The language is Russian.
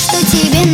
что тебе